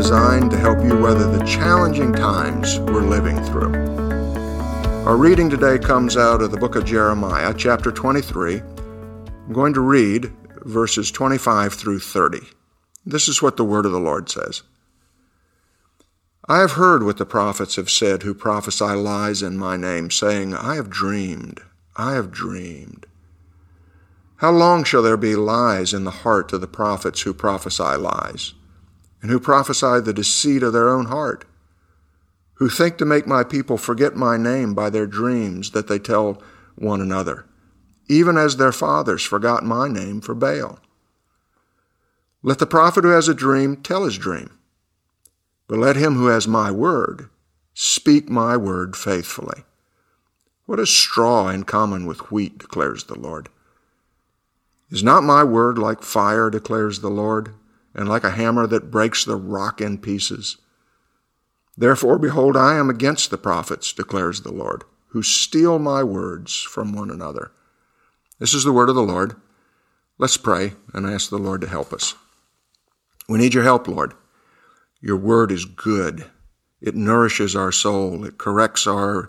designed to help you weather the challenging times we're living through. Our reading today comes out of the book of Jeremiah, chapter 23. I'm going to read verses 25 through 30. This is what the word of the Lord says. I have heard what the prophets have said who prophesy lies in my name, saying, I have dreamed, I have dreamed. How long shall there be lies in the heart of the prophets who prophesy lies, and who prophesy the deceit of their own heart, who think to make my people forget my name by their dreams that they tell one another, even as their fathers forgot my name for Baal? Let the prophet who has a dream tell his dream but let him who has my word speak my word faithfully. What is straw in common with wheat, declares the Lord? Is not my word like fire, declares the Lord, and like a hammer that breaks the rock in pieces? Therefore, behold, I am against the prophets, declares the Lord, who steal my words from one another. This is the word of the Lord. Let's pray and ask the Lord to help us. We need your help, Lord. Your word is good. It nourishes our soul. It corrects our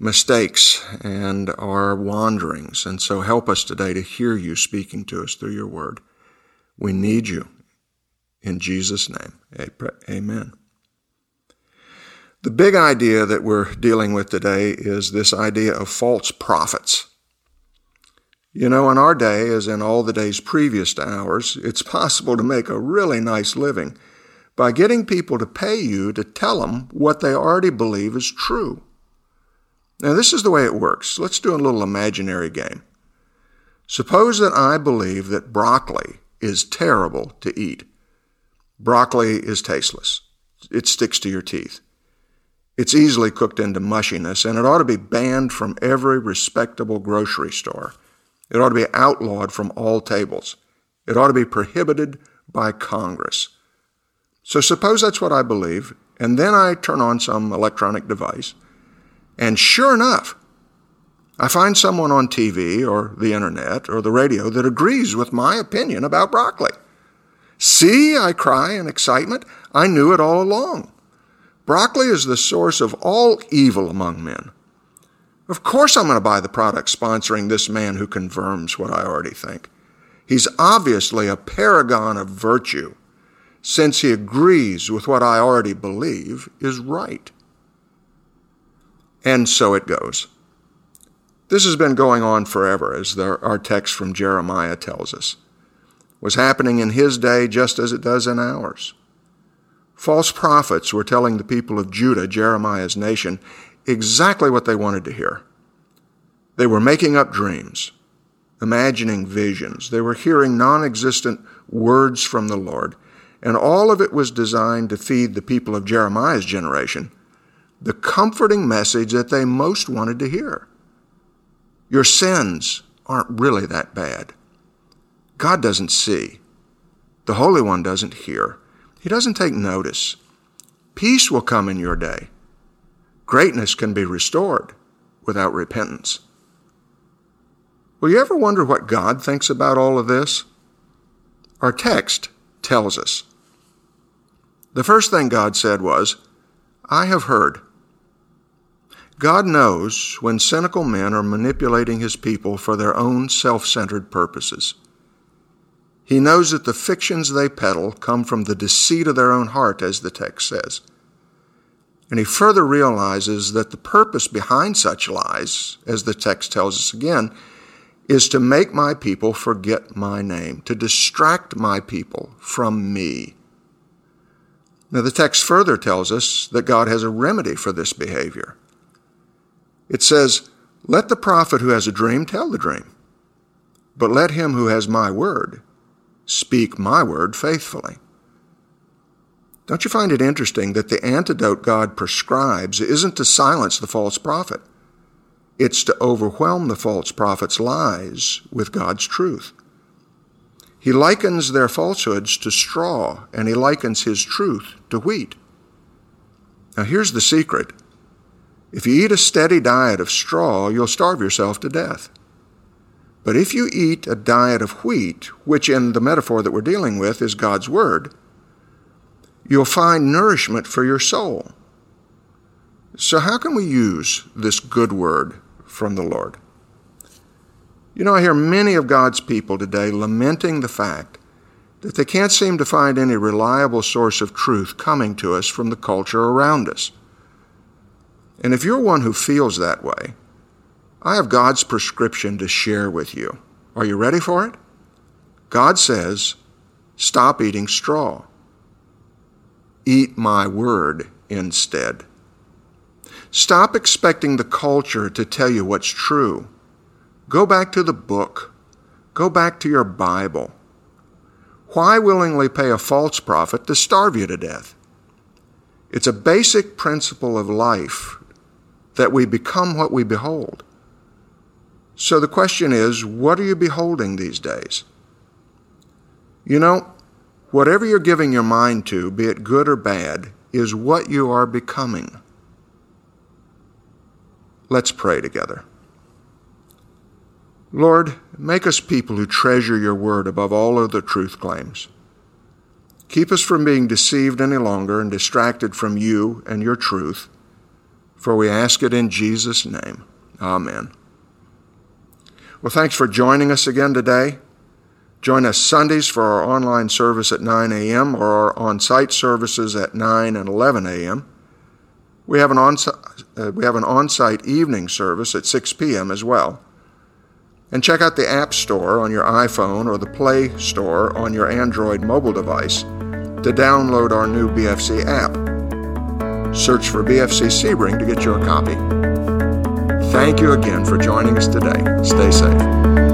mistakes and our wanderings. And so help us today to hear you speaking to us through your word. We need you. In Jesus' name, amen. The big idea that we're dealing with today is this idea of false prophets. You know, in our day, as in all the days previous to ours, it's possible to make a really nice living by getting people to pay you to tell them what they already believe is true. Now, this is the way it works. Let's do a little imaginary game. Suppose that I believe that broccoli is terrible to eat. Broccoli is tasteless. It sticks to your teeth. It's easily cooked into mushiness, and it ought to be banned from every respectable grocery store. It ought to be outlawed from all tables. It ought to be prohibited by Congress. So suppose that's what I believe, and then I turn on some electronic device, and sure enough, I find someone on TV or the internet or the radio that agrees with my opinion about broccoli. See, I cry in excitement, I knew it all along. Broccoli is the source of all evil among men. Of course, I'm going to buy the product sponsoring this man who confirms what I already think. He's obviously a paragon of virtue since he agrees with what I already believe is right. And so it goes. This has been going on forever, as our text from Jeremiah tells us. Was happening in his day just as it does in ours. False prophets were telling the people of Judah, Jeremiah's nation, exactly what they wanted to hear. They were making up dreams, imagining visions. They were hearing non existent words from the Lord and all of it was designed to feed the people of Jeremiah's generation the comforting message that they most wanted to hear. Your sins aren't really that bad. God doesn't see. The Holy One doesn't hear. He doesn't take notice. Peace will come in your day. Greatness can be restored without repentance. Will you ever wonder what God thinks about all of this? Our text tells us. The first thing God said was, I have heard. God knows when cynical men are manipulating his people for their own self centered purposes. He knows that the fictions they peddle come from the deceit of their own heart, as the text says. And he further realizes that the purpose behind such lies, as the text tells us again, is to make my people forget my name, to distract my people from me. Now, the text further tells us that God has a remedy for this behavior. It says, Let the prophet who has a dream tell the dream, but let him who has my word speak my word faithfully. Don't you find it interesting that the antidote God prescribes isn't to silence the false prophet? It's to overwhelm the false prophet's lies with God's truth. He likens their falsehoods to straw, and he likens his truth to wheat. Now, here's the secret if you eat a steady diet of straw, you'll starve yourself to death. But if you eat a diet of wheat, which in the metaphor that we're dealing with is God's Word, you'll find nourishment for your soul. So, how can we use this good word from the Lord? You know, I hear many of God's people today lamenting the fact that they can't seem to find any reliable source of truth coming to us from the culture around us. And if you're one who feels that way, I have God's prescription to share with you. Are you ready for it? God says, stop eating straw. Eat my word instead. Stop expecting the culture to tell you what's true. Go back to the book. Go back to your Bible. Why willingly pay a false prophet to starve you to death? It's a basic principle of life that we become what we behold. So the question is, what are you beholding these days? You know, whatever you're giving your mind to, be it good or bad, is what you are becoming. Let's pray together. Lord, make us people who treasure your word above all other truth claims. Keep us from being deceived any longer and distracted from you and your truth, for we ask it in Jesus' name. Amen. Well, thanks for joining us again today. Join us Sundays for our online service at 9 a.m. or our on site services at 9 and 11 a.m. We have an on uh, we have an on-site evening service at 6 p.m. as well. And check out the App Store on your iPhone or the Play Store on your Android mobile device to download our new BFC app. Search for BFC Sebring to get your copy. Thank you again for joining us today. Stay safe.